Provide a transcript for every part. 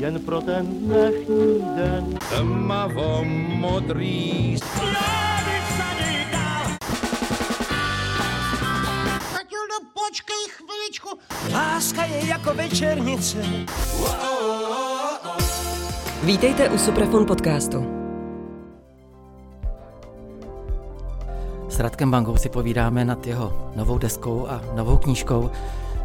jen pro ten dnešní den. Tmavo modrý Matildo, počkej chviličku. Láska je jako večernice. Vítejte u Suprafon podcastu. S Radkem Bangou si povídáme nad jeho novou deskou a novou knížkou,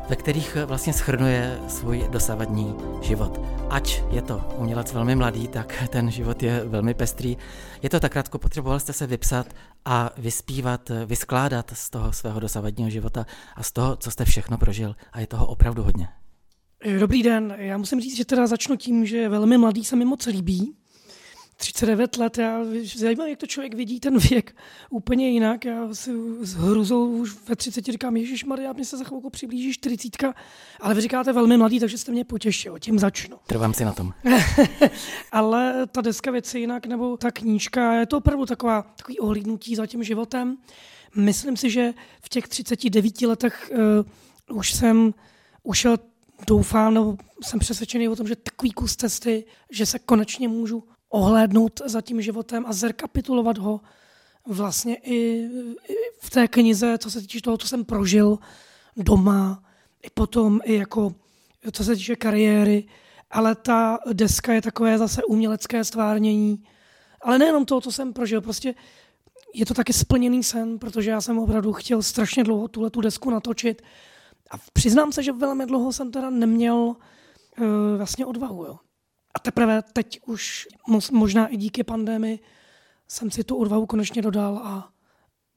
ve kterých vlastně schrnuje svůj dosavadní život. Ač je to umělec velmi mladý, tak ten život je velmi pestrý. Je to tak krátko, potřeboval jste se vypsat a vyspívat, vyskládat z toho svého dosavadního života a z toho, co jste všechno prožil. A je toho opravdu hodně. Dobrý den, já musím říct, že teda začnu tím, že velmi mladý se mi moc líbí. 39 let, já zajímavé, jak to člověk vidí ten věk úplně jinak. Já si s hruzou už ve 30 říkám, Ježíš Maria, mě se za chvilku přiblíží 40, ale vy říkáte velmi mladý, takže jste mě potěšil, tím začnu. Trvám si na tom. ale ta deska věci jinak, nebo ta knížka, je to opravdu taková, takový ohlídnutí za tím životem. Myslím si, že v těch 39 letech uh, už jsem ušel doufám, nebo jsem přesvědčený o tom, že takový kus cesty, že se konečně můžu ohlédnout za tím životem a zrekapitulovat ho vlastně i, v té knize, co se týče toho, co jsem prožil doma, i potom i jako, co se týče kariéry, ale ta deska je takové zase umělecké stvárnění, ale nejenom to, co jsem prožil, prostě je to taky splněný sen, protože já jsem opravdu chtěl strašně dlouho tuhle tu desku natočit a přiznám se, že velmi dlouho jsem teda neměl uh, vlastně odvahu. Jo. A teprve teď už možná i díky pandemii jsem si tu odvahu konečně dodal a,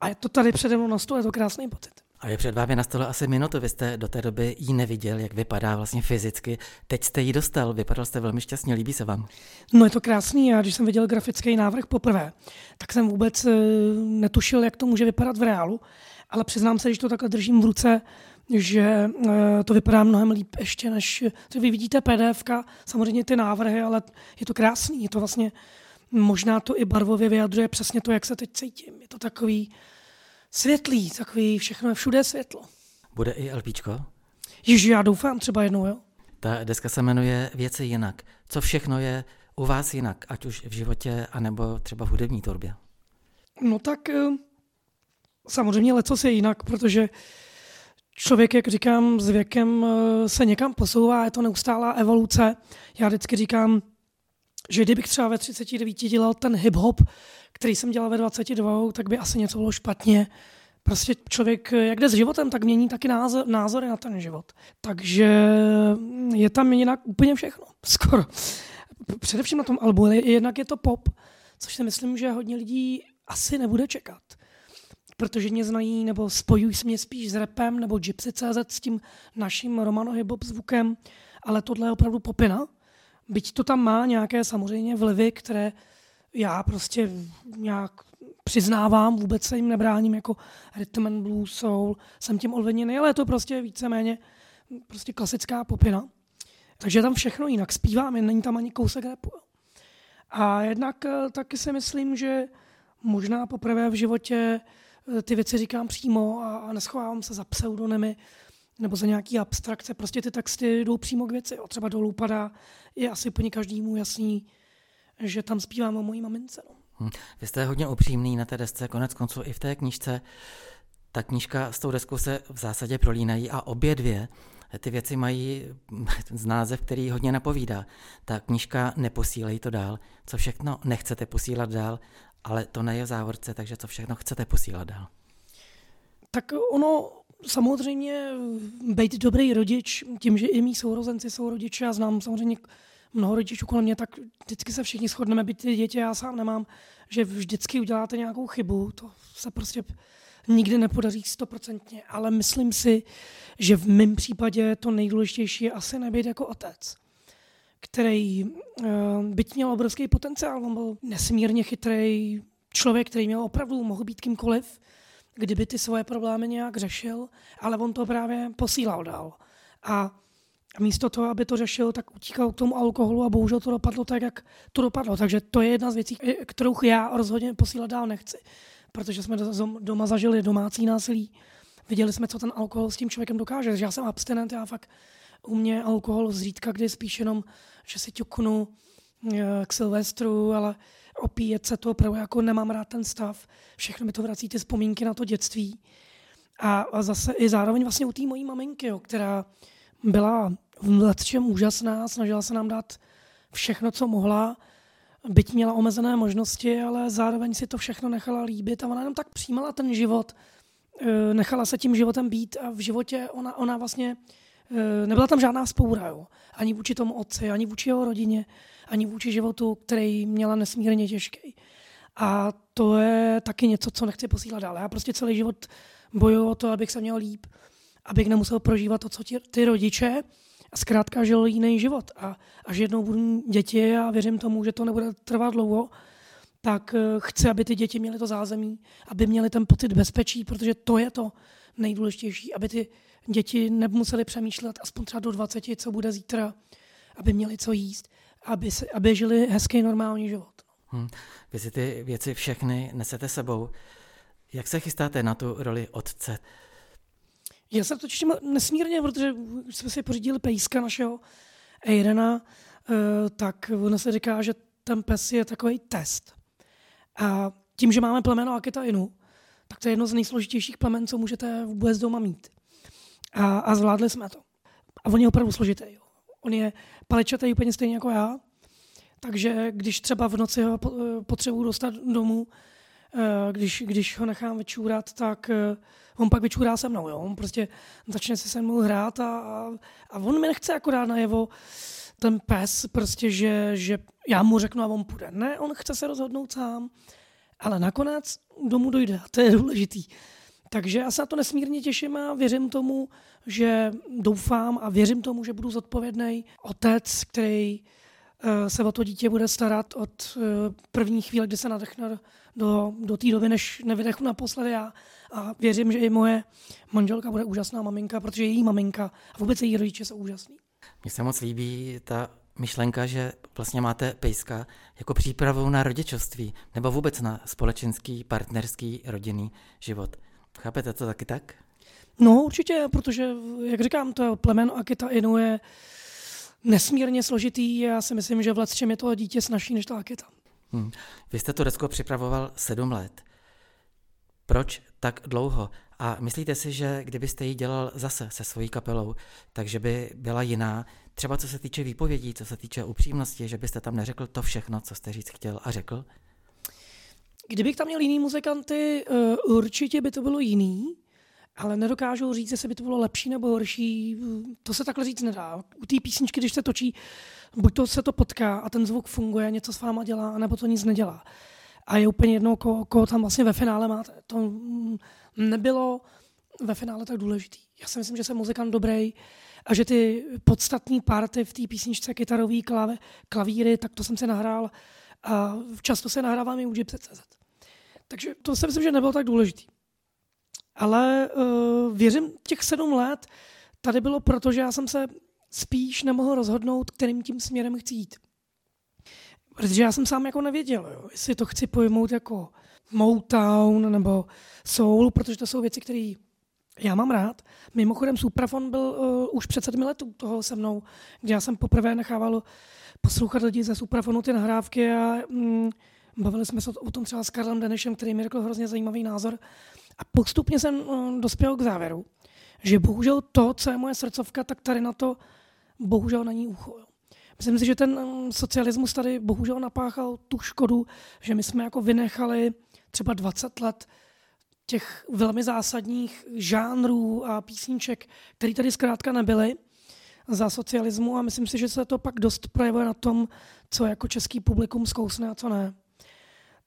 a je to tady přede mnou na stole, je to krásný pocit. A je před vámi na stole asi minutu, vy jste do té doby ji neviděl, jak vypadá vlastně fyzicky. Teď jste ji dostal, vypadal jste velmi šťastně, líbí se vám? No je to krásný, já když jsem viděl grafický návrh poprvé, tak jsem vůbec eh, netušil, jak to může vypadat v reálu, ale přiznám se, že to takhle držím v ruce, že eh, to vypadá mnohem líp ještě než, vy vidíte PDF, samozřejmě ty návrhy, ale je to krásný, je to vlastně, možná to i barvově vyjadřuje přesně to, jak se teď cítím. Je to takový světlý, takový všechno je všude světlo. Bude i LPčko? Již já doufám třeba jednou, jo. Ta deska se jmenuje Věci jinak. Co všechno je u vás jinak, ať už v životě, anebo třeba v hudební tvorbě? No tak eh, samozřejmě leco je jinak, protože člověk, jak říkám, s věkem eh, se někam posouvá, je to neustálá evoluce. Já vždycky říkám, že kdybych třeba ve 39 dělal ten hip-hop, který jsem dělal ve 22, tak by asi něco bylo špatně. Prostě člověk, jak jde s životem, tak mění taky názor, názory na ten život. Takže je tam jinak úplně všechno, skoro. Především na tom albu, jednak je to pop, což si myslím, že hodně lidí asi nebude čekat protože mě znají nebo spojují se mě spíš s repem nebo Gypsy.cz s tím naším romano hip zvukem, ale tohle je opravdu popina. Byť to tam má nějaké samozřejmě vlivy, které já prostě nějak přiznávám, vůbec se jim nebráním jako rhythm and blues, soul, jsem tím odvedněný, ale je to prostě víceméně prostě klasická popina. Takže tam všechno jinak, zpívám, není tam ani kousek repu. A jednak eh, taky si myslím, že možná poprvé v životě ty věci říkám přímo a, a neschovávám se za pseudonymy nebo za nějaký abstrakce. Prostě ty texty jdou přímo k věci. O třeba dolů padá, je asi úplně každému jasný, že tam zpívám o mojí mamince. No. Hm. Vy jste hodně upřímný na té desce, konec konců i v té knížce. Ta knížka s tou deskou se v zásadě prolínají a obě dvě ty věci mají z název, který hodně napovídá. Ta knížka Neposílej to dál, co všechno nechcete posílat dál ale to ne je závorce, takže co všechno chcete posílat dál? Tak ono samozřejmě být dobrý rodič, tím, že i mý sourozenci jsou rodiče, já znám samozřejmě mnoho rodičů kolem mě, tak vždycky se všichni shodneme, být ty děti, já sám nemám, že vždycky uděláte nějakou chybu, to se prostě nikdy nepodaří stoprocentně, ale myslím si, že v mém případě to nejdůležitější je asi nebýt jako otec který uh, byť měl obrovský potenciál, on byl nesmírně chytrý člověk, který měl opravdu, mohl být kýmkoliv, kdyby ty svoje problémy nějak řešil, ale on to právě posílal dál. A místo toho, aby to řešil, tak utíkal k tomu alkoholu a bohužel to dopadlo tak, jak to dopadlo. Takže to je jedna z věcí, kterou já rozhodně posílat dál nechci. Protože jsme doma zažili domácí násilí, viděli jsme, co ten alkohol s tím člověkem dokáže. Já jsem abstinent, já fakt u mě alkohol zřídka, kdy spíš jenom, že si ťuknu eh, k Silvestru, ale opíjet se to opravdu jako nemám rád ten stav. Všechno mi to vrací ty vzpomínky na to dětství. A, zase i zároveň vlastně u té mojí maminky, jo, která byla v letčem úžasná, snažila se nám dát všechno, co mohla, byť měla omezené možnosti, ale zároveň si to všechno nechala líbit a ona jenom tak přijímala ten život, eh, nechala se tím životem být a v životě ona, ona vlastně nebyla tam žádná spoura, jo. ani vůči tomu otci, ani vůči jeho rodině, ani vůči životu, který měla nesmírně těžký. A to je taky něco, co nechci posílat dál. Já prostě celý život bojuju o to, abych se měl líp, abych nemusel prožívat to, co ti, ty rodiče, a zkrátka žil jiný život. A až jednou budu děti a věřím tomu, že to nebude trvat dlouho, tak eh, chci, aby ty děti měly to zázemí, aby měly ten pocit bezpečí, protože to je to nejdůležitější, aby ty děti nemuseli přemýšlet aspoň třeba do 20, co bude zítra, aby měli co jíst, aby, se, aby žili hezký normální život. Hmm. Vy si ty věci všechny nesete sebou. Jak se chystáte na tu roli otce? Já se to těším nesmírně, protože jsme si pořídili pejska našeho Eirena, eh, tak ono se říká, že ten pes je takový test. A tím, že máme plemeno Akita Inu, tak to je jedno z nejsložitějších plemen, co můžete vůbec doma mít. A, a zvládli jsme to. A on je opravdu složitý. Jo. On je palečatý úplně stejně jako já, takže když třeba v noci ho eh, potřebuji dostat domů, eh, když, když ho nechám vyčůrat, tak on pak vyčurá se mnou, jo? on prostě začne se se mnou hrát a, a on mi nechce jako dát najevo ten pes, prostě, že, že já mu řeknu a on půjde. Ne, on chce se rozhodnout sám, ale nakonec domů dojde a to je důležitý. Takže já se na to nesmírně těším a věřím tomu, že doufám a věřím tomu, že budu zodpovědný otec, který eh, se o to dítě bude starat od eh, první chvíle, kdy se nadechne do, do té doby, než nevydechnu naposledy já. A věřím, že i moje manželka bude úžasná maminka, protože její maminka a vůbec její rodiče jsou úžasní. Mně se moc líbí ta myšlenka, že vlastně máte pejska jako přípravu na rodičovství nebo vůbec na společenský, partnerský, rodinný život. Chápete to taky tak? No určitě, protože, jak říkám, to plemeno Akita Inu je nesmírně složitý. Já si myslím, že v čem je to dítě snažší než ta Akita. Hmm. Vy jste Turecko připravoval sedm let. Proč tak dlouho? A myslíte si, že kdybyste ji dělal zase se svojí kapelou, takže by byla jiná, třeba co se týče výpovědí, co se týče upřímnosti, že byste tam neřekl to všechno, co jste říct chtěl a řekl? Kdybych tam měl jiný muzikanty, eh, určitě by to bylo jiný, ale nedokážu říct, jestli by to bylo lepší nebo horší. To se takhle říct nedá. U té písničky, když se točí, buď to se to potká a ten zvuk funguje, něco s váma dělá, nebo to nic nedělá a je úplně jedno, koho, koho tam vlastně ve finále máte. To nebylo ve finále tak důležitý. Já si myslím, že jsem muzikant dobrý a že ty podstatní party v té písničce, kytarový klavíry, tak to jsem si nahrál a často se nahrávám i u Gypsy.cz. Takže to si myslím, že nebylo tak důležitý. Ale uh, věřím, těch sedm let tady bylo proto, že já jsem se spíš nemohl rozhodnout, kterým tím směrem chci jít. Protože já jsem sám jako nevěděl, jo, jestli to chci pojmout jako Motown nebo Soul, protože to jsou věci, které já mám rád. Mimochodem Suprafon byl uh, už před sedmi letů toho se mnou, kde já jsem poprvé nechával poslouchat lidi ze Suprafonu ty nahrávky a mm, bavili jsme se o tom třeba s Karlem Denešem, který mi řekl hrozně zajímavý názor. A postupně jsem uh, dospěl k závěru, že bohužel to, co je moje srdcovka, tak tady na to bohužel není ucho. Myslím si, že ten mm, socialismus tady bohužel napáchal tu škodu, že my jsme jako vynechali třeba 20 let těch velmi zásadních žánrů a písniček, které tady zkrátka nebyly za socialismu a myslím si, že se to pak dost projevuje na tom, co jako český publikum zkousne a co ne.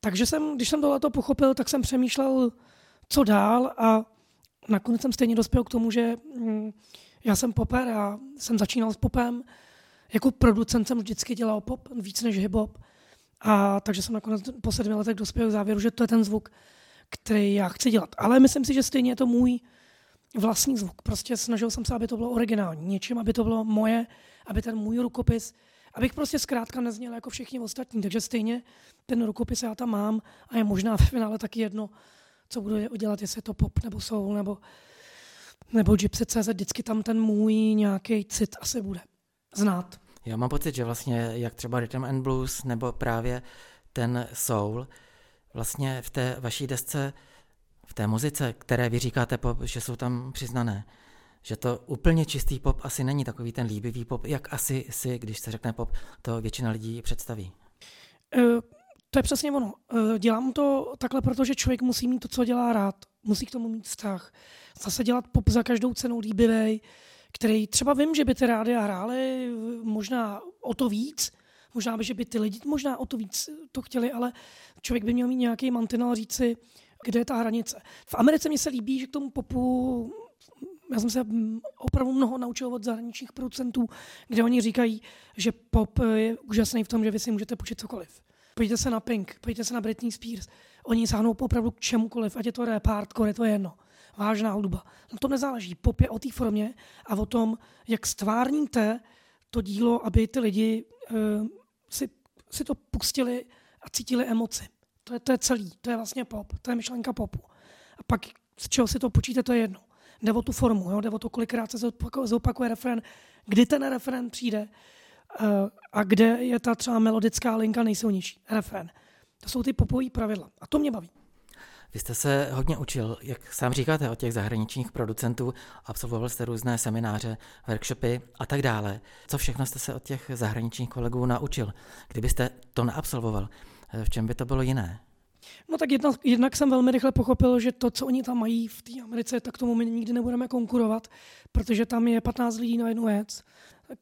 Takže jsem, když jsem tohle pochopil, tak jsem přemýšlel, co dál a nakonec jsem stejně dospěl k tomu, že mm, já jsem poper a jsem začínal s popem, jako producent jsem vždycky dělal pop víc než hip-hop. A takže jsem nakonec po sedmi letech dospěl k závěru, že to je ten zvuk, který já chci dělat. Ale myslím si, že stejně je to můj vlastní zvuk. Prostě snažil jsem se, aby to bylo originální. Něčím, aby to bylo moje, aby ten můj rukopis, abych prostě zkrátka nezněl jako všichni ostatní. Takže stejně ten rukopis já tam mám a je možná v finále taky jedno, co budu dělat, jestli je to pop nebo soul nebo nebo Gypsy.cz, vždycky tam ten můj nějaký cit asi bude znát. Já mám pocit, že vlastně jak třeba Rhythm and Blues nebo právě ten soul, vlastně v té vaší desce, v té muzice, které vy říkáte pop, že jsou tam přiznané, že to úplně čistý pop asi není takový ten líbivý pop, jak asi si, když se řekne pop, to většina lidí představí. Uh, to je přesně ono. Uh, dělám to takhle, protože člověk musí mít to, co dělá rád. Musí k tomu mít vztah. Zase dělat pop za každou cenu líbivý, který třeba vím, že by ty rádia hrály možná o to víc, možná by, že by ty lidi možná o to víc to chtěli, ale člověk by měl mít nějaký mantinel říci, kde je ta hranice. V Americe mi se líbí, že k tomu popu já jsem se opravdu mnoho naučil od zahraničních producentů, kde oni říkají, že pop je úžasný v tom, že vy si můžete počít cokoliv. Pojďte se na Pink, pojďte se na Britney Spears. Oni sáhnou opravdu k čemukoliv, ať je to rap, hardcore, je to jedno. Vážná hudba. Na tom nezáleží. Pop je o té formě a o tom, jak stvárníte to dílo, aby ty lidi uh, si, si to pustili a cítili emoci. To je, to je celý, to je vlastně pop, to je myšlenka popu. A pak z čeho si to počíte, to je jedno. Jde o tu formu, jo? jde o to, kolikrát se zopakuje, zopakuje referen, kdy ten referen přijde uh, a kde je ta třeba melodická linka nejsilnější. Referen. To jsou ty popové pravidla. A to mě baví. Vy jste se hodně učil, jak sám říkáte, od těch zahraničních producentů, absolvoval jste různé semináře, workshopy a tak dále. Co všechno jste se od těch zahraničních kolegů naučil? Kdybyste to neabsolvoval, v čem by to bylo jiné? No tak jednak, jednak jsem velmi rychle pochopil, že to, co oni tam mají v té Americe, tak tomu my nikdy nebudeme konkurovat, protože tam je 15 lidí na jednu věc.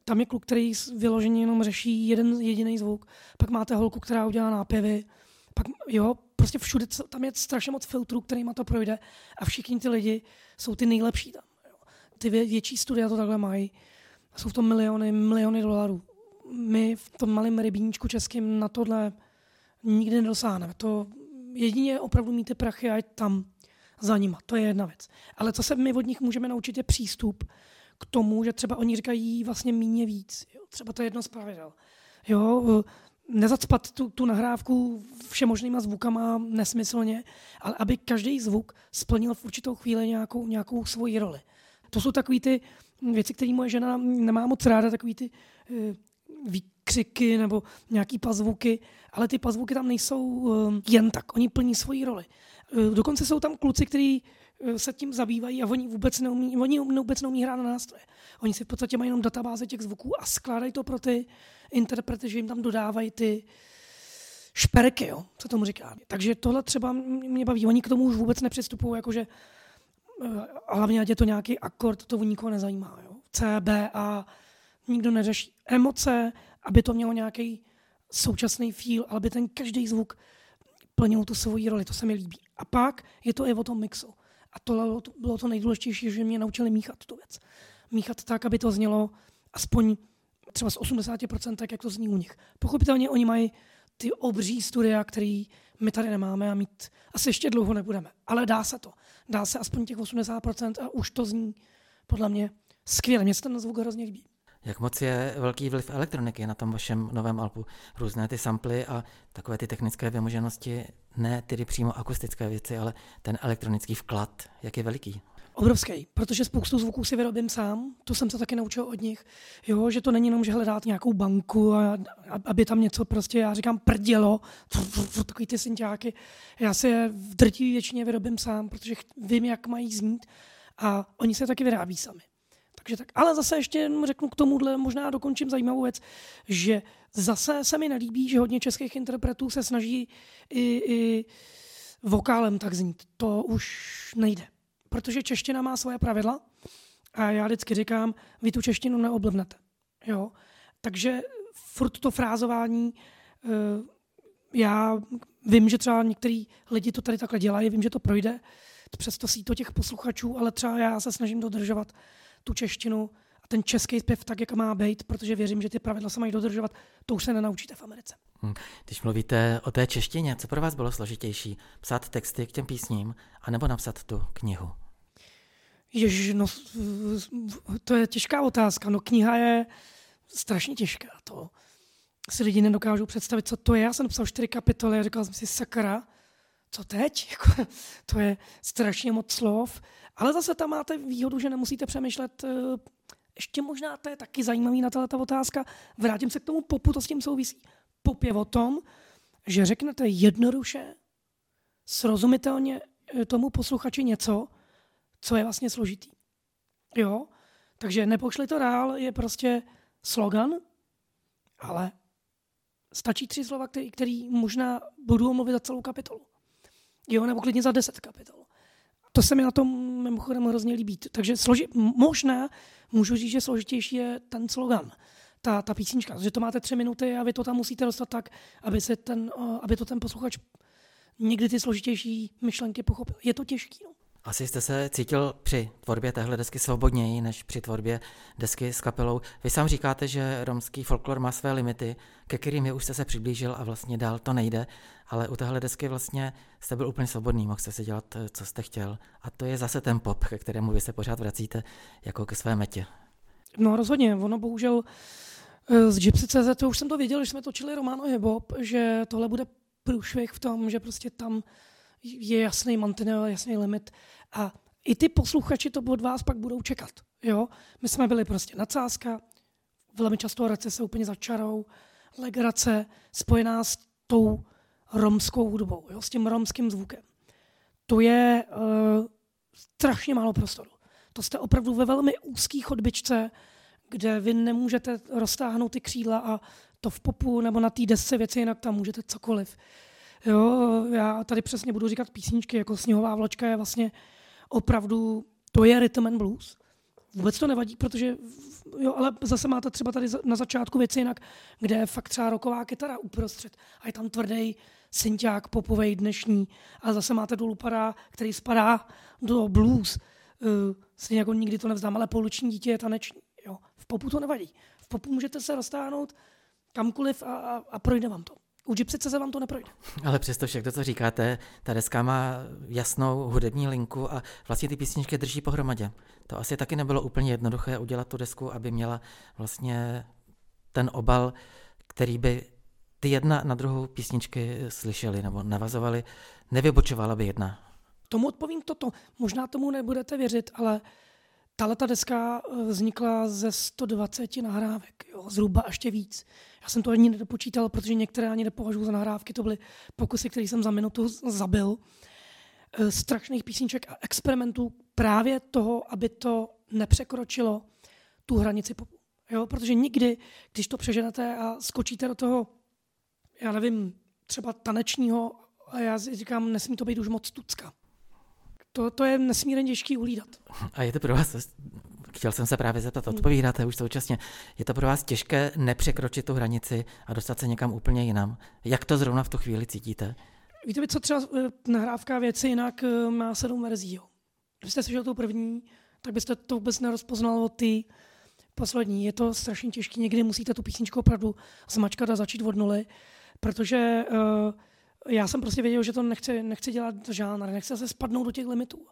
Tam je kluk, který vyloženě jenom řeší jeden jediný zvuk. Pak máte holku, která udělá nápěvy. Pak, jo, prostě všude tam je strašně moc filtrů, kterýma to projde a všichni ty lidi jsou ty nejlepší tam. Jo. Ty větší studia to takhle mají. Jsou v tom miliony, miliony dolarů. My v tom malém rybíníčku českým na tohle nikdy nedosáhneme. To jedině opravdu mít ty prachy a tam za nima. To je jedna věc. Ale co se my od nich můžeme naučit, je přístup k tomu, že třeba oni říkají vlastně míně víc. Jo? Třeba to je jedno z pravidel. Jo, nezacpat tu, tu nahrávku všemožnýma zvukama nesmyslně, ale aby každý zvuk splnil v určitou chvíli nějakou, nějakou svoji roli. To jsou takové ty věci, které moje žena nemá moc ráda, takové ty uh, výkřiky nebo nějaký pazvuky, ale ty pazvuky tam nejsou uh, jen tak, oni plní svoji roli. Uh, dokonce jsou tam kluci, kteří se tím zabývají a oni vůbec neumí, oni vůbec neumí hrát na nástroje. Oni si v podstatě mají jenom databáze těch zvuků a skládají to pro ty interprety, že jim tam dodávají ty šperky, jo, co tomu říká. Takže tohle třeba mě baví. Oni k tomu už vůbec nepřistupují, jakože a hlavně, ať je to nějaký akord, to nikoho nezajímá. Jo. C, B, A, nikdo neřeší. Emoce, aby to mělo nějaký současný feel, ale aby ten každý zvuk plnil tu svoji roli, to se mi líbí. A pak je to i o tom mixu. A to bylo to nejdůležitější, že mě naučili míchat tu věc. Míchat tak, aby to znělo aspoň třeba z 80%, tak jak to zní u nich. Pochopitelně oni mají ty obří studia, který my tady nemáme a mít asi ještě dlouho nebudeme. Ale dá se to. Dá se aspoň těch 80% a už to zní podle mě skvěle. Mně se ten zvuk hrozně líbí. Jak moc je velký vliv elektroniky na tom vašem novém albu? Různé ty samply a takové ty technické vymoženosti, ne tedy přímo akustické věci, ale ten elektronický vklad, jak je veliký? Obrovský, protože spoustu zvuků si vyrobím sám, to jsem se taky naučil od nich, jo, že to není jenom, že hledat nějakou banku, a, aby tam něco prostě, já říkám, prdělo, takový ty synťáky, já si je v drtivé většině vyrobím sám, protože vím, jak mají znít a oni se taky vyrábí sami. Takže tak. Ale zase ještě řeknu k tomuhle, možná dokončím zajímavou věc, že zase se mi nelíbí, že hodně českých interpretů se snaží i, i vokálem tak znít. To už nejde. Protože čeština má svoje pravidla a já vždycky říkám, vy tu češtinu neoblbnete. Jo? Takže furt to frázování, eh, já vím, že třeba některý lidi to tady takhle dělají, vím, že to projde, přesto si to těch posluchačů, ale třeba já se snažím dodržovat tu češtinu a ten český zpěv tak, jak má být, protože věřím, že ty pravidla se mají dodržovat, to už se nenaučíte v Americe. Hm. Když mluvíte o té češtině, co pro vás bylo složitější? Psát texty k těm písním, anebo napsat tu knihu? Ježiš, no, to je těžká otázka. No, kniha je strašně těžká. To si lidi nedokážou představit, co to je. Já jsem napsal čtyři kapitoly a říkal jsem si, sakra, co teď? Jako, to je strašně moc slov Ale zase tam máte výhodu, že nemusíte přemýšlet, eh, ještě možná to je taky zajímavý na tato otázka, vrátím se k tomu popu, to s tím souvisí. Pop je o tom, že řeknete jednoduše, srozumitelně eh, tomu posluchači něco, co je vlastně složitý. Jo? Takže nepošli to dál je prostě slogan, ale stačí tři slova, který, který možná budu mluvit za celou kapitolu. Jo, nebo klidně za deset kapitol. To se mi na tom mimochodem hrozně líbí. Takže složi, možná můžu říct, že složitější je ten slogan, ta, ta písnička. Že to máte tři minuty a vy to tam musíte dostat tak, aby, se ten, aby to ten posluchač někdy ty složitější myšlenky pochopil. Je to těžké. No. Asi jste se cítil při tvorbě téhle desky svobodněji než při tvorbě desky s kapelou. Vy sám říkáte, že romský folklor má své limity, ke kterým už jste se přiblížil a vlastně dál to nejde, ale u téhle desky vlastně jste byl úplně svobodný, mohl jste si dělat, co jste chtěl. A to je zase ten pop, ke kterému vy se pořád vracíte jako ke své metě. No rozhodně, ono bohužel eh, z Gypsy.cz, to už jsem to věděl, že jsme točili Romano Hebob, že tohle bude průšvih v tom, že prostě tam je jasný mantinel, jasný limit a i ty posluchači to od vás pak budou čekat. Jo? My jsme byli prostě nadsázka, velmi často recese úplně za čarou, legrace spojená s tou romskou hudbou, jo? s tím romským zvukem. To je uh, strašně málo prostoru. To jste opravdu ve velmi úzký chodbičce, kde vy nemůžete roztáhnout ty křídla a to v popu nebo na té desce věci, jinak tam můžete cokoliv. Jo, já tady přesně budu říkat písničky, jako Sněhová vločka je vlastně opravdu, to je rhythm and blues. Vůbec to nevadí, protože, jo, ale zase máte třeba tady na začátku věci jinak, kde je fakt třeba roková kytara uprostřed a je tam tvrdý synťák popovej dnešní a zase máte dolů padá, který spadá do blues. Uh, stejně jako nikdy to nevzdám, ale poluční dítě je taneční. Jo. V popu to nevadí. V popu můžete se roztáhnout kamkoliv a, a, a projde vám to. U Gypsy se vám to neprojde. Ale přesto všechno, co říkáte, ta deska má jasnou hudební linku a vlastně ty písničky drží pohromadě. To asi taky nebylo úplně jednoduché udělat tu desku, aby měla vlastně ten obal, který by ty jedna na druhou písničky slyšeli nebo navazovali, nevybočovala by jedna. Tomu odpovím toto. Možná tomu nebudete věřit, ale tahle ta deska eh, vznikla ze 120 nahrávek, jo, zhruba ještě víc. Já jsem to ani nedopočítal, protože některé ani nepovažuji za nahrávky, to byly pokusy, které jsem za minutu zabil. Eh, strašných písniček a experimentů právě toho, aby to nepřekročilo tu hranici popu. Jo? Protože nikdy, když to přeženete a skočíte do toho, já nevím, třeba tanečního, a já říkám, nesmí to být už moc tucka to, to je nesmírně těžký uhlídat. A je to pro vás, chtěl jsem se právě zeptat, odpovídáte už současně, je to pro vás těžké nepřekročit tu hranici a dostat se někam úplně jinam? Jak to zrovna v tu chvíli cítíte? Víte, co třeba eh, nahrávka věci jinak eh, má sedm verzí. Jo. Kdybyste slyšel tu první, tak byste to vůbec nerozpoznal od ty poslední. Je to strašně těžké. Někdy musíte tu písničku opravdu zmačkat a začít od nuly, protože uh, já jsem prostě věděl, že to nechci, nechci dělat žánr, nechci se spadnout do těch limitů.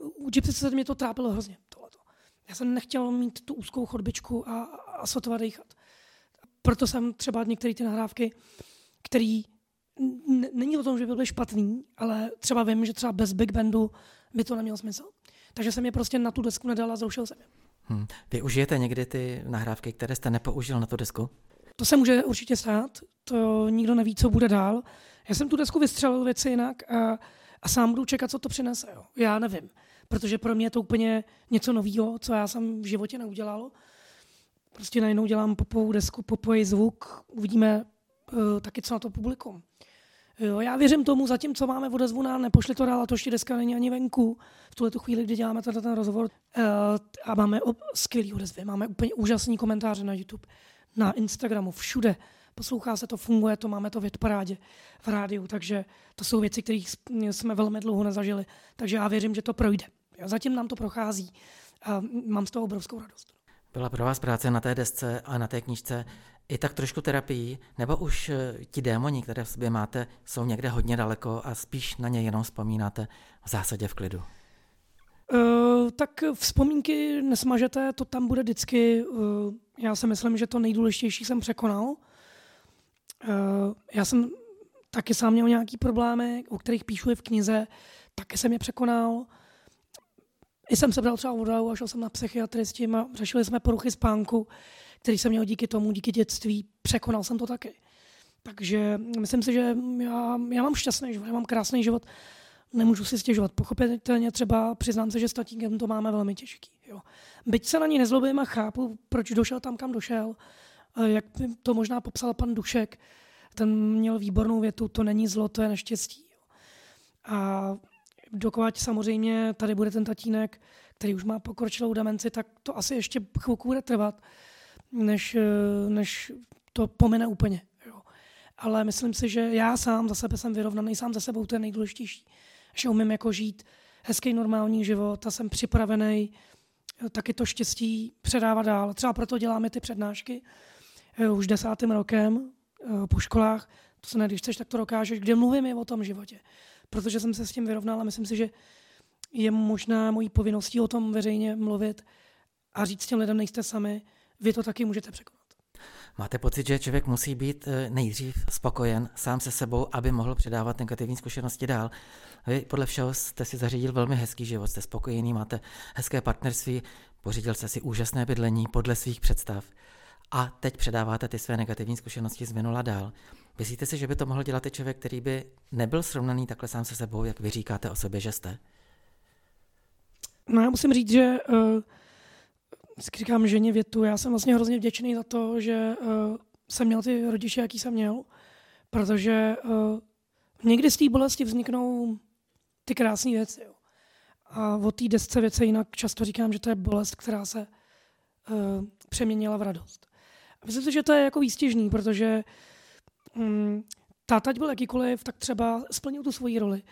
U Gypsy se mě to trápilo hrozně, tohleto. Já jsem nechtěl mít tu úzkou chodbičku a, a sotva dýchat. Proto jsem třeba některé ty nahrávky, které není o tom, že by byly špatný, ale třeba vím, že třeba bez Big Bandu by to nemělo smysl. Takže jsem je prostě na tu desku nedal a zrušil jsem je. Hmm. Vy užijete někdy ty nahrávky, které jste nepoužil na tu desku? To se může určitě stát, to nikdo neví, co bude dál. Já jsem tu desku vystřelil věci jinak a, a sám budu čekat, co to přinese. Jo. Já nevím, protože pro mě je to úplně něco nového, co já jsem v životě neudělal. Prostě najednou dělám popovou desku, popový zvuk, uvidíme uh, taky, co na to publikum. Jo, já věřím tomu, zatím, co máme odezvu nám, nepošli to dál, a to ještě dneska není ani venku, v tuhle chvíli, kdy děláme ten, ten rozhovor. Uh, a máme skvělý odezvy, máme úplně úžasný komentáře na YouTube, na Instagramu, všude poslouchá se to, funguje to, máme to v parádě v rádiu, takže to jsou věci, které jsme velmi dlouho nezažili, takže já věřím, že to projde. Zatím nám to prochází a mám z toho obrovskou radost. Byla pro vás práce na té desce a na té knížce i tak trošku terapii, nebo už eh, ti démoni, které v sobě máte, jsou někde hodně daleko a spíš na ně jenom vzpomínáte v zásadě v klidu? Uh, tak vzpomínky nesmažete, to tam bude vždycky. Uh, já si myslím, že to nejdůležitější jsem překonal. Uh, já jsem taky sám měl nějaký problémy, o kterých píšu i v knize, taky jsem je překonal. I jsem sebral třeba vodu a šel jsem na psychiatry s tím a řešili jsme poruchy spánku, který jsem měl díky tomu, díky dětství. Překonal jsem to taky. Takže myslím si, že já, já mám šťastný život, já mám krásný život, nemůžu si stěžovat. Pochopitelně třeba přiznám se, že s tatínkem to máme velmi těžký. Jo. Byť se na ní nezlobím a chápu, proč došel tam, kam došel, jak by to možná popsal pan Dušek, ten měl výbornou větu, to není zlo, to je neštěstí. Jo. A dokud samozřejmě tady bude ten tatínek, který už má pokročilou demenci, tak to asi ještě chvilku bude trvat, než, než to pomine úplně. Jo. Ale myslím si, že já sám za sebe jsem vyrovnaný, sám za sebou to je nejdůležitější. Že umím jako žít hezký normální život a jsem připravený taky to štěstí předávat dál. Třeba proto děláme ty přednášky eh, už desátým rokem eh, po školách. To se ne, když chceš, tak to dokážeš, kde mluvím je o tom životě. Protože jsem se s tím vyrovnal a myslím si, že je možná mojí povinností o tom veřejně mluvit a říct těm lidem, nejste sami, vy to taky můžete překonat. Máte pocit, že člověk musí být eh, nejdřív spokojen sám se sebou, aby mohl předávat negativní zkušenosti dál. Vy podle všeho jste si zařídil velmi hezký život, jste spokojený, máte hezké partnerství, pořídil jste si úžasné bydlení podle svých představ a teď předáváte ty své negativní zkušenosti z minula dál. Myslíte si, že by to mohl dělat i člověk, který by nebyl srovnaný takhle sám se sebou, jak vy říkáte o sobě, že jste? No já musím říct, že uh, říkám ženě větu, já jsem vlastně hrozně vděčný za to, že uh, jsem měl ty rodiče, jaký jsem měl, protože uh, někdy z té bolesti vzniknou ty krásné věci. Jo. A o té desce věce jinak často říkám, že to je bolest, která se uh, přeměnila v radost. A myslím si, že to je jako výstěžný, protože um, táta byl jakýkoliv, tak třeba splnil tu svoji roli.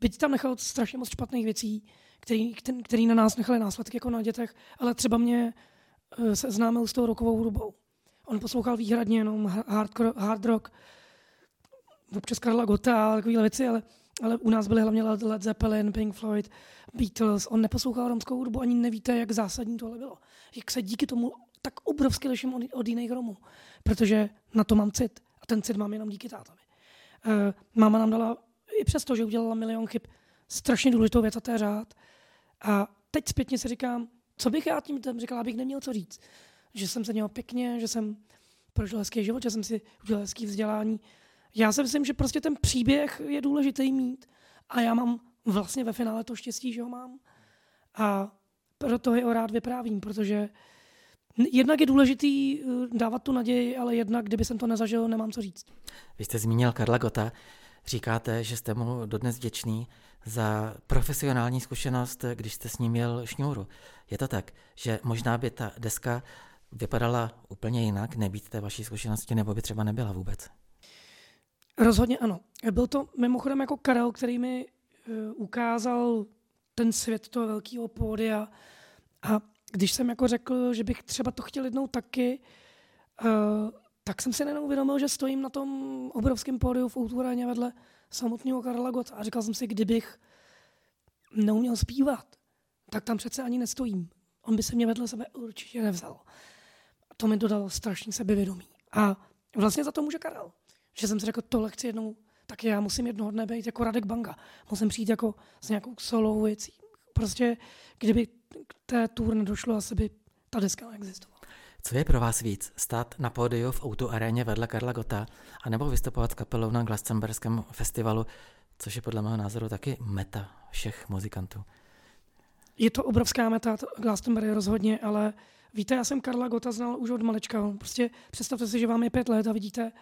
Byť tam nechal strašně moc špatných věcí, který, který na nás nechali následky jako na dětech, ale třeba mě uh, se známil s tou rokovou hudbou. On poslouchal výhradně jenom hard, hard rock, občas Karla Gota a takovéhle věci, ale ale u nás byly hlavně Led Zeppelin, Pink Floyd, Beatles. On neposlouchal romskou hudbu, ani nevíte, jak zásadní tohle bylo. Jak se díky tomu tak obrovsky liším od, od jiných Romů. Protože na to mám cit. A ten cit mám jenom díky tátovi. Uh, máma nám dala, i přesto, že udělala milion chyb, strašně důležitou věc a to je řád. A teď zpětně si říkám, co bych já tím říkala, abych neměl co říct. Že jsem se měl pěkně, že jsem prožil hezký život, že jsem si udělal hezký vzdělání, já si myslím, že prostě ten příběh je důležitý mít a já mám vlastně ve finále to štěstí, že ho mám. A proto ho rád vyprávím, protože jednak je důležitý eh, dávat tu naději, ale jednak, kdyby jsem to nezažil, nemám co říct. Vy jste zmínil Karla Gota. Říkáte, že jste mu dodnes vděčný za profesionální zkušenost, když jste s ním měl šňůru. Je to tak, že možná by ta deska vypadala úplně jinak, nebýt té vaší zkušenosti, nebo by třeba nebyla vůbec? Rozhodně ano. Byl to mimochodem jako Karel, který mi uh, ukázal ten svět toho velkého pódia a když jsem jako řekl, že bych třeba to chtěl jednou taky, uh, tak jsem si nejenom uvědomil, že stojím na tom obrovském pódiu v Outuraně vedle samotného Karla Gota a říkal jsem si, kdybych neuměl zpívat, tak tam přece ani nestojím. On by se mě vedle sebe určitě nevzal. A to mi dodalo strašný sebevědomí. A vlastně za to může Karel že jsem si řekl, tohle chci jednou, tak já musím jednoho dne být jako Radek Banga. Musím přijít jako s nějakou solovou věcí. Prostě, kdyby k té tour nedošlo, asi by ta deska neexistovala. Co je pro vás víc? Stát na pódiu v Outu aréně vedle Karla Gota, anebo vystupovat s kapelou na Glastonberském festivalu, což je podle mého názoru taky meta všech muzikantů? Je to obrovská meta, Glastonbury rozhodně, ale víte, já jsem Karla Gota znal už od malička. Prostě představte si, že vám je pět let a vidíte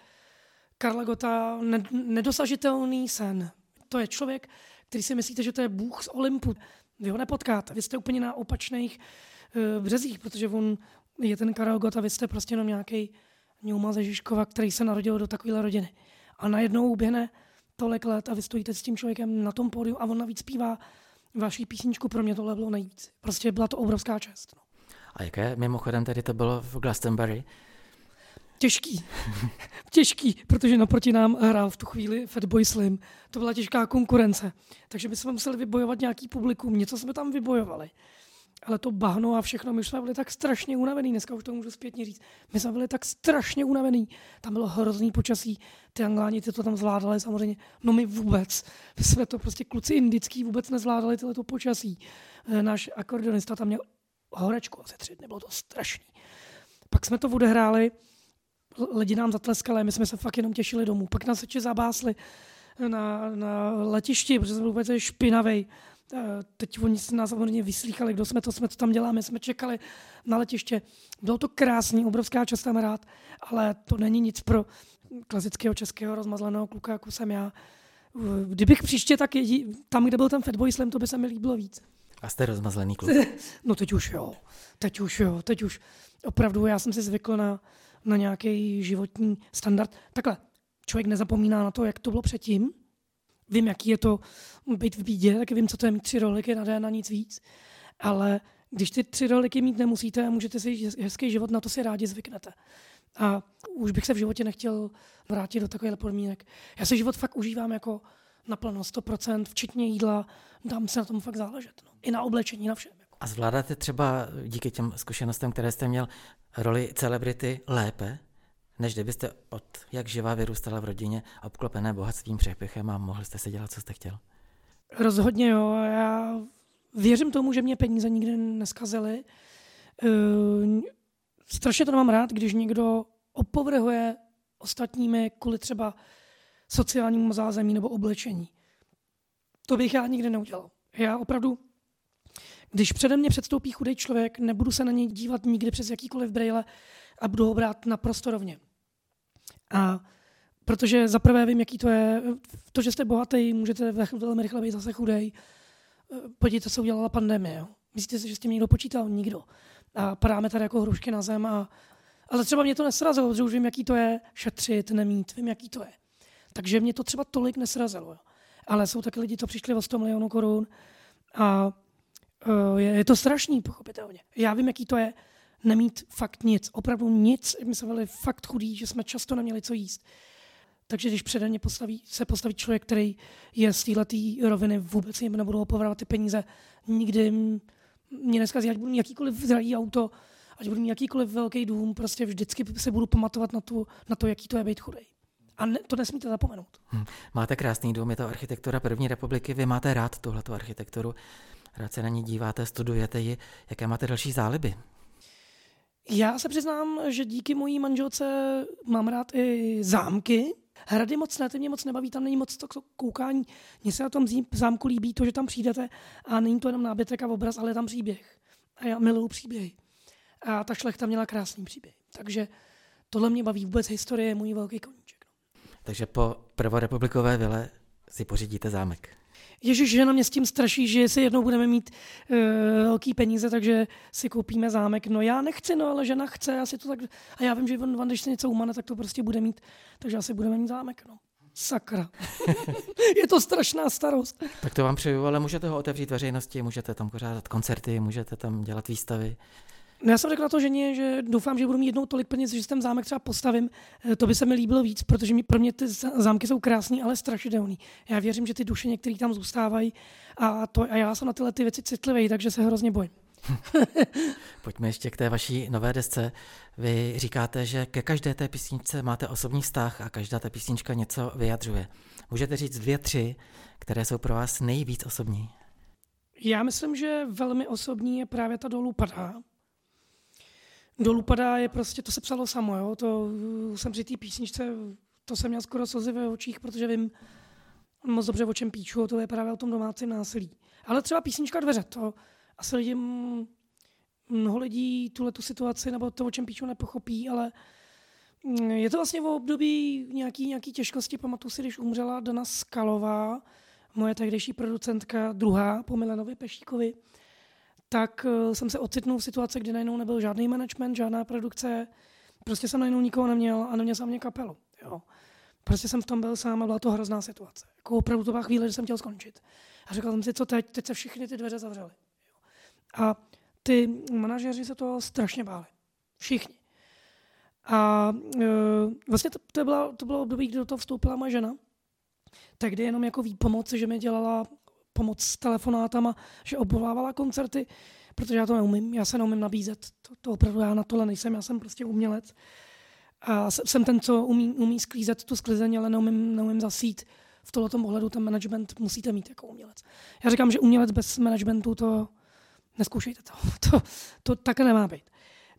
Karla Gota nedosažitelný sen. To je člověk, který si myslíte, že to je bůh z Olympu. Vy ho nepotkáte, vy jste úplně na opačných uh, březích, protože on je ten Karel Gota, vy jste prostě jenom nějaký Ňuma ze Žižkova, který se narodil do takové rodiny. A najednou uběhne tolik let a vy stojíte s tím člověkem na tom pódiu a on navíc zpívá vaší písničku, pro mě tohle bylo nejvíc. Prostě byla to obrovská čest. No. A jaké mimochodem tedy to bylo v Glastonbury? Těžký. těžký, protože naproti nám hrál v tu chvíli Fatboy Slim. To byla těžká konkurence. Takže my jsme museli vybojovat nějaký publikum. Něco jsme tam vybojovali. Ale to bahno a všechno, my jsme byli tak strašně unavený, dneska už to můžu zpětně říct, my jsme byli tak strašně unavený, tam bylo hrozný počasí, ty angláni ty to tam zvládali samozřejmě, no my vůbec, my jsme to prostě kluci indický vůbec nezvládali tohleto počasí. E, náš akordionista tam měl horečku asi tři dny, bylo to strašný. Pak jsme to odehráli, lidi nám zatleskali, my jsme se fakt jenom těšili domů. Pak nás ještě zabásli na, na letišti, protože jsme byli úplně špinavý. Teď oni se nás samozřejmě vyslýchali, kdo jsme to, jsme to tam dělali, my jsme čekali na letiště. Bylo to krásný, obrovská čast tam rád, ale to není nic pro klasického českého rozmazleného kluka, jako jsem já. Kdybych příště tak jedí, tam, kde byl ten Fatboy Slam, to by se mi líbilo víc. A jste rozmazlený kluk. No teď už jo, teď už jo, teď už. Opravdu já jsem si zvykl na, na nějaký životní standard. Takhle, člověk nezapomíná na to, jak to bylo předtím. Vím, jaký je to být v bídě, tak vím, co to je mít tři roliky na den a nic víc. Ale když ty tři roliky mít nemusíte můžete si hezký život, na to si rádi zvyknete. A už bych se v životě nechtěl vrátit do takových podmínek. Já si život fakt užívám jako naplno 100%, včetně jídla, dám se na tom fakt záležet. No. I na oblečení, na všem. Jako. A zvládáte třeba díky těm zkušenostem, které jste měl, roli celebrity lépe, než kdybyste od jak živá vyrůstala v rodině obklopené bohatstvím, přepichem a mohli jste si dělat, co jste chtěl? Rozhodně jo. Já věřím tomu, že mě peníze nikdy neskazily. Uh, strašně to mám rád, když někdo opovrhuje ostatními kvůli třeba sociálnímu zázemí nebo oblečení. To bych já nikdy neudělal. Já opravdu, když přede mě předstoupí chudý člověk, nebudu se na něj dívat nikdy přes jakýkoliv brejle a budu ho brát naprosto rovně. A protože za prvé vím, jaký to je, to, že jste bohatý, můžete velmi rychle být zase chudej. Podívejte, co udělala pandemie. Jo? Myslíte si, že s tím někdo počítal? Nikdo. A padáme tady jako hrušky na zem. A, ale třeba mě to nesrazilo, protože už vím, jaký to je šetřit, nemít, vím, jaký to je. Takže mě to třeba tolik nesrazilo. Jo. Ale jsou taky lidi, co přišli o 100 milionů korun a uh, je, je to strašný, pochopitelně. Já vím, jaký to je nemít fakt nic, opravdu nic. My jsme byli fakt chudí, že jsme často neměli co jíst. Takže když přede mě postaví, se postaví člověk, který je z této roviny, vůbec jim nebudou opovrovat ty peníze, nikdy mě neskazí, ať budu mít jakýkoliv drahý auto, ať budu mít jakýkoliv velký dům, prostě vždycky se budu pamatovat na, tu, na to, jaký to je být chudej. A ne, to nesmíte zapomenout. Hm. Máte krásný dům, je to architektura první republiky, vy máte rád tuhletu architekturu, rád se na ní díváte, studujete ji. Jaké máte další záliby? Já se přiznám, že díky mojí manželce mám rád i zámky. Hrady moc ne, ty mě moc nebaví, tam není moc to koukání. Mně se na tom zámku líbí to, že tam přijdete a není to jenom nábytek a obraz, ale je tam příběh. A já miluju příběhy. A ta šlechta měla krásný příběh. Takže tohle mě baví vůbec historie, je můj velký koníček. Takže po prvorepublikové vile si pořídíte zámek. Ježíš, žena mě s tím straší, že si jednou budeme mít uh, velký peníze, takže si koupíme zámek. No já nechci, no ale žena chce, asi to tak... A já vím, že on, když se něco umane, tak to prostě bude mít, takže asi budeme mít zámek, no. Sakra. je to strašná starost. Tak to vám přeju, ale můžete ho otevřít veřejnosti, můžete tam pořádat koncerty, můžete tam dělat výstavy. No já jsem řekl na to ženě, že doufám, že budu mít jednou tolik peněz, že ten zámek třeba postavím. Eh, to by se mi líbilo víc, protože mi, pro mě ty zámky jsou krásné, ale strašidelný. Já věřím, že ty duše některé tam zůstávají a, to, a já jsem na tyhle ty věci citlivý, takže se hrozně bojím. Pojďme ještě k té vaší nové desce. Vy říkáte, že ke každé té písničce máte osobní vztah a každá ta písnička něco vyjadřuje. Můžete říct dvě, tři, které jsou pro vás nejvíc osobní? Já myslím, že velmi osobní je právě ta dolů padá, Dolů padá je prostě, to se psalo samo, jo? to jsem při té písničce, to jsem měl skoro slzy ve očích, protože vím moc dobře, o čem píču, to je právě o tom domácím násilí. Ale třeba písnička Dveře, to asi lidi, mnoho lidí tuhle tu situaci nebo to, o čem píču, nepochopí, ale je to vlastně v období nějaký, nějaký těžkosti. Pamatuju si, když umřela Dana Skalová, moje tehdejší producentka, druhá po Milanovi Pešíkovi, tak eh, jsem se ocitnul v situaci, kdy najednou nebyl žádný management, žádná produkce, prostě jsem najednou nikoho neměl a neměl jsem mě kapelu. Jo. Prostě jsem v tom byl sám a byla to hrozná situace. Jako opravdu to byla chvíle, že jsem chtěl skončit. A říkal jsem si, co teď? Teď se všechny ty dveře zavřely. A ty manažeři se toho strašně báli. Všichni. A e, vlastně to, to, bylo, to bylo období, kdy do toho vstoupila moje žena. Tehdy jenom jako výpomoc, že mi dělala pomoc s telefonátama, že obvolávala koncerty, protože já to neumím, já se neumím nabízet, to, to opravdu já na tohle nejsem, já jsem prostě umělec. A jsem ten, co umí, umí sklízet tu sklizeň, ale neumím, neumím zasít v tomto ohledu ten management musíte mít jako umělec. Já říkám, že umělec bez managementu to neskoušejte to. To, to tak nemá být.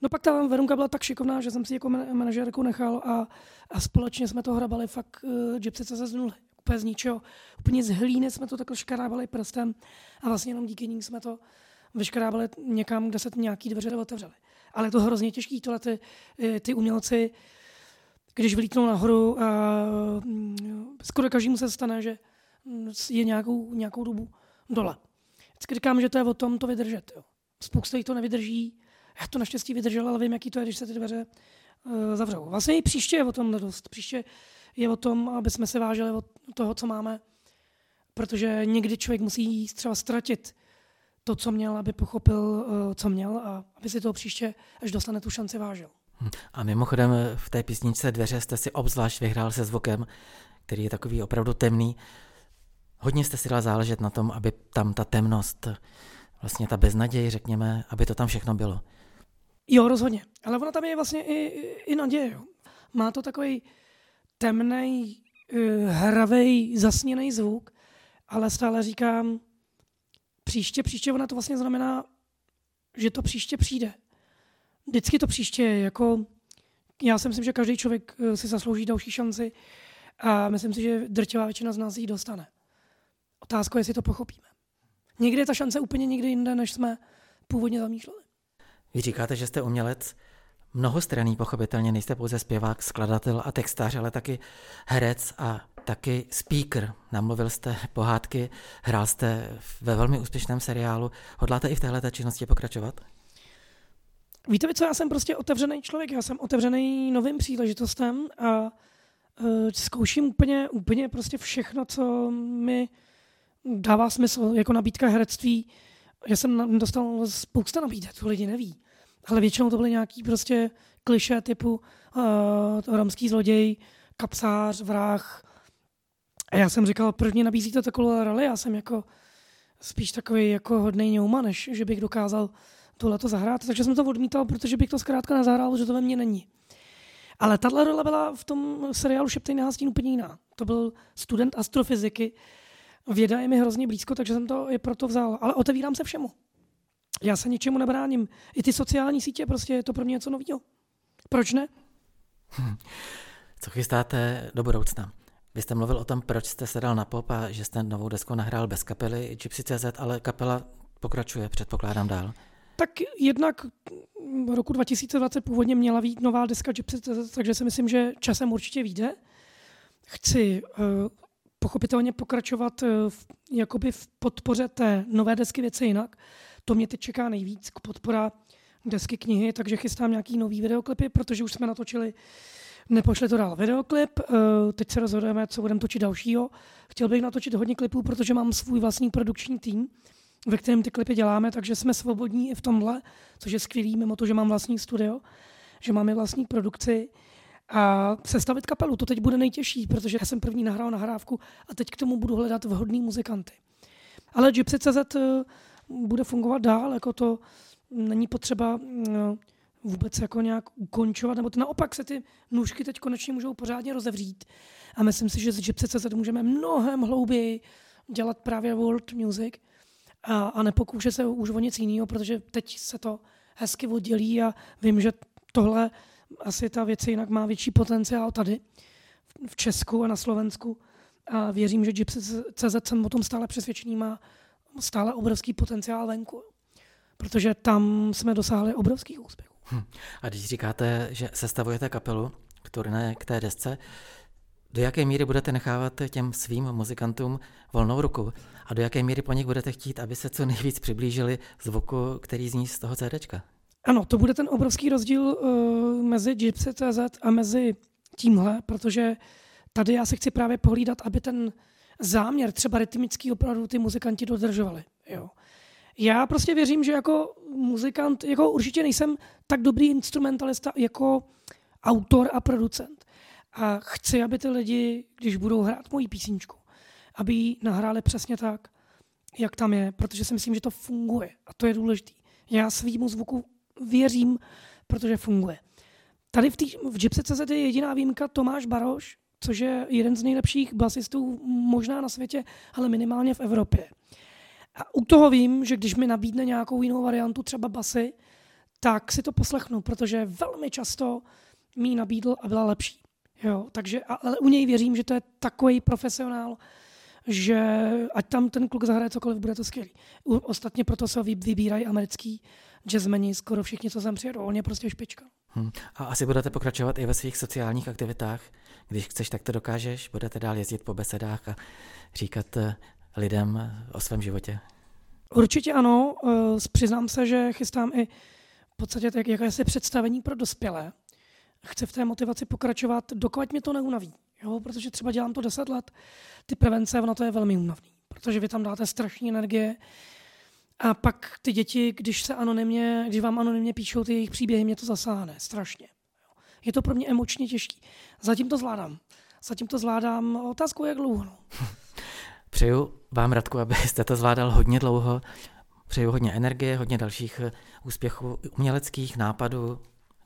No pak ta Verunka byla tak šikovná, že jsem si jako manažerku nechal a, a společně jsme to hrabali fakt uh, Gypsy z nuly. Úplně z ničeho. Úplně z hlíny jsme to takhle škarábali prstem a vlastně jenom díky ní jsme to vyškarábali někam, kde se nějaký dveře otevřely. Ale je to hrozně těžké, tohle ty, eh, ty umělci, když vylítnou nahoru a mm, skoro každému se stane, že je nějakou, nějakou dobu dole. Vždycky říkám, že to je o tom to vydržet. Jo. Spousta jich to nevydrží. Já to naštěstí vydržel, ale vím, jaký to je, když se ty dveře uh, zavřou. Vlastně i příště je o tom dost. Příště je o tom, aby jsme se vážili toho, co máme, protože někdy člověk musí třeba ztratit to, co měl, aby pochopil, uh, co měl a aby si to příště, až dostane tu šanci, vážil. Hm. A mimochodem v té písničce Dveře jste si obzvlášť vyhrál se zvukem, který je takový opravdu temný. Hodně jste si dal záležet na tom, aby tam ta temnost, vlastně ta beznaděj, řekněme, aby to tam všechno bylo. Jo, rozhodně. Ale ona tam je vlastně i, i naděje. Jo. Má to takový temný, hravej, zasněný zvuk, ale stále říkám, příště, příště, ona to vlastně znamená, že to příště přijde. Vždycky to příště je jako, já si myslím, že každý člověk eh, si zaslouží další šanci a myslím si, že drtivá většina z nás ji dostane. Otázka je, jestli to pochopíme. Někdy je ta šance úplně někde jinde, než jsme původně zamýšleli. Vy říkáte, že jste umělec mnohostranný, pochopitelně nejste pouze zpěvák, skladatel a textář, ale taky herec a taky speaker. Namluvil jste pohádky, hrál jste ve velmi úspěšném seriálu. Hodláte i v téhle činnosti pokračovat? Víte co, já jsem prostě otevřený člověk, já jsem otevřený novým příležitostem a uh, zkouším úplně, úplně prostě všechno, co mi dává smysl, jako nabídka herectví. Já jsem dostal spousta nabídek, to lidi neví. Ale většinou to byly nějaký prostě kliše typu uh, romský zloděj, kapsář, vrah. A já jsem říkal, proč mě nabízíte takovou roli? Já jsem jako spíš takový jako hodnej ňouma, než že bych dokázal tohle to zahrát. Takže jsem to odmítal, protože bych to zkrátka nezahrál, že to ve mně není. Ale tahle role byla v tom seriálu Šeptej na hástín úplně jiná. To byl student astrofyziky, věda je mi hrozně blízko, takže jsem to je proto vzal. Ale otevírám se všemu. Já se ničemu nebráním. I ty sociální sítě, prostě je to pro mě něco nového. Proč ne? Hm. Co chystáte do budoucna? Vy jste mluvil o tom, proč jste se dal na pop a že jste novou desku nahrál bez kapely Gypsy.cz, ale kapela pokračuje, předpokládám dál. Tak jednak v roku 2020 původně měla být nová deska Gypsy.cz, takže si myslím, že časem určitě vyjde. Chci uh, pochopitelně pokračovat uh, v, jakoby v podpoře té nové desky věci jinak. To mě teď čeká nejvíc podpora desky knihy, takže chystám nějaký nový videoklipy, protože už jsme natočili Nepošle to dál videoklip, uh, teď se rozhodujeme, co budeme točit dalšího. Chtěl bych natočit hodně klipů, protože mám svůj vlastní produkční tým, ve kterém ty klipy děláme, takže jsme svobodní i v tomhle, což je skvělý, mimo to, že mám vlastní studio, že máme vlastní produkci. A sestavit kapelu, to teď bude nejtěžší, protože já jsem první nahrál nahrávku a teď k tomu budu hledat vhodný muzikanty. Ale Gypsy.cz eh, bude fungovat dál, jako to není potřeba eh, vůbec jako nějak ukončovat, nebo to naopak se ty nůžky teď konečně můžou pořádně rozevřít. A myslím si, že z Gypsy.cz můžeme mnohem hlouběji dělat právě world music a, a nepokoušet se už o nic jiného, protože teď se to hezky oddělí a vím, že tohle asi ta věc jinak má větší potenciál tady v Česku a na Slovensku a věřím, že Gypsy.cz jsem o tom stále přesvědčený má stále obrovský potenciál venku, protože tam jsme dosáhli obrovských úspěchů. Hm. A když říkáte, že sestavujete kapelu k turné, k té desce, do jaké míry budete nechávat těm svým muzikantům volnou ruku a do jaké míry po nich budete chtít, aby se co nejvíc přiblížili zvuku, který zní z toho CDčka? Ano, to bude ten obrovský rozdíl uh, mezi Gypsy.cz a mezi tímhle, protože tady já se chci právě pohlídat, aby ten záměr třeba rytmický opravdu ty muzikanti dodržovali. Jo. Já prostě věřím, že jako muzikant, jako určitě nejsem tak dobrý instrumentalista jako autor a producent. A chci, aby ty lidi, když budou hrát moji písničku, aby ji nahráli přesně tak, jak tam je, protože si myslím, že to funguje a to je důležité. Já svýmu zvuku věřím, protože funguje. Tady v, tý, v Gypsy.cz je jediná výjimka Tomáš Baroš, což je jeden z nejlepších basistů možná na světě, ale minimálně v Evropě. A u toho vím, že když mi nabídne nějakou jinou variantu, třeba basy, tak si to poslechnu, protože velmi často mi nabídl a byla lepší. Jo, takže, ale u něj věřím, že to je takový profesionál, že ať tam ten kluk zahraje cokoliv, bude to skvělý. Ostatně proto se vybírají americký jazzmeni, skoro všichni, co sem přijedou. On je prostě špička. Hmm. A asi budete pokračovat i ve svých sociálních aktivitách. Když chceš, tak to dokážeš. Budete dál jezdit po besedách a říkat eh, lidem o svém životě. Určitě ano. Eh, přiznám se, že chystám i v podstatě tak, jakési představení pro dospělé. Chci v té motivaci pokračovat, dokud mě to neunaví. Jo, protože třeba dělám to 10 let, ty prevence, ono to je velmi únavný, protože vy tam dáte strašní energie a pak ty děti, když se anonymně, když vám anonymně píšou ty jejich příběhy, mě to zasáhne strašně. Je to pro mě emočně těžký. Zatím to zvládám. Zatím to zvládám. Otázkou, jak dlouho. No. Přeju vám, Radku, abyste to zvládal hodně dlouho. Přeju hodně energie, hodně dalších eh, úspěchů uměleckých nápadů,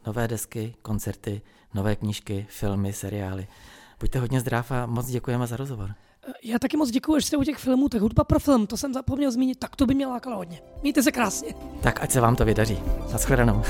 nové desky, koncerty, nové knížky, filmy, seriály. Buďte hodně zdrav a moc děkujeme za rozhovor. Já taky moc děkuji, že jste u těch filmů, tak hudba pro film, to jsem zapomněl zmínit, tak to by mě lákalo hodně. Mějte se krásně. Tak ať se vám to vydaří. Naschledanou.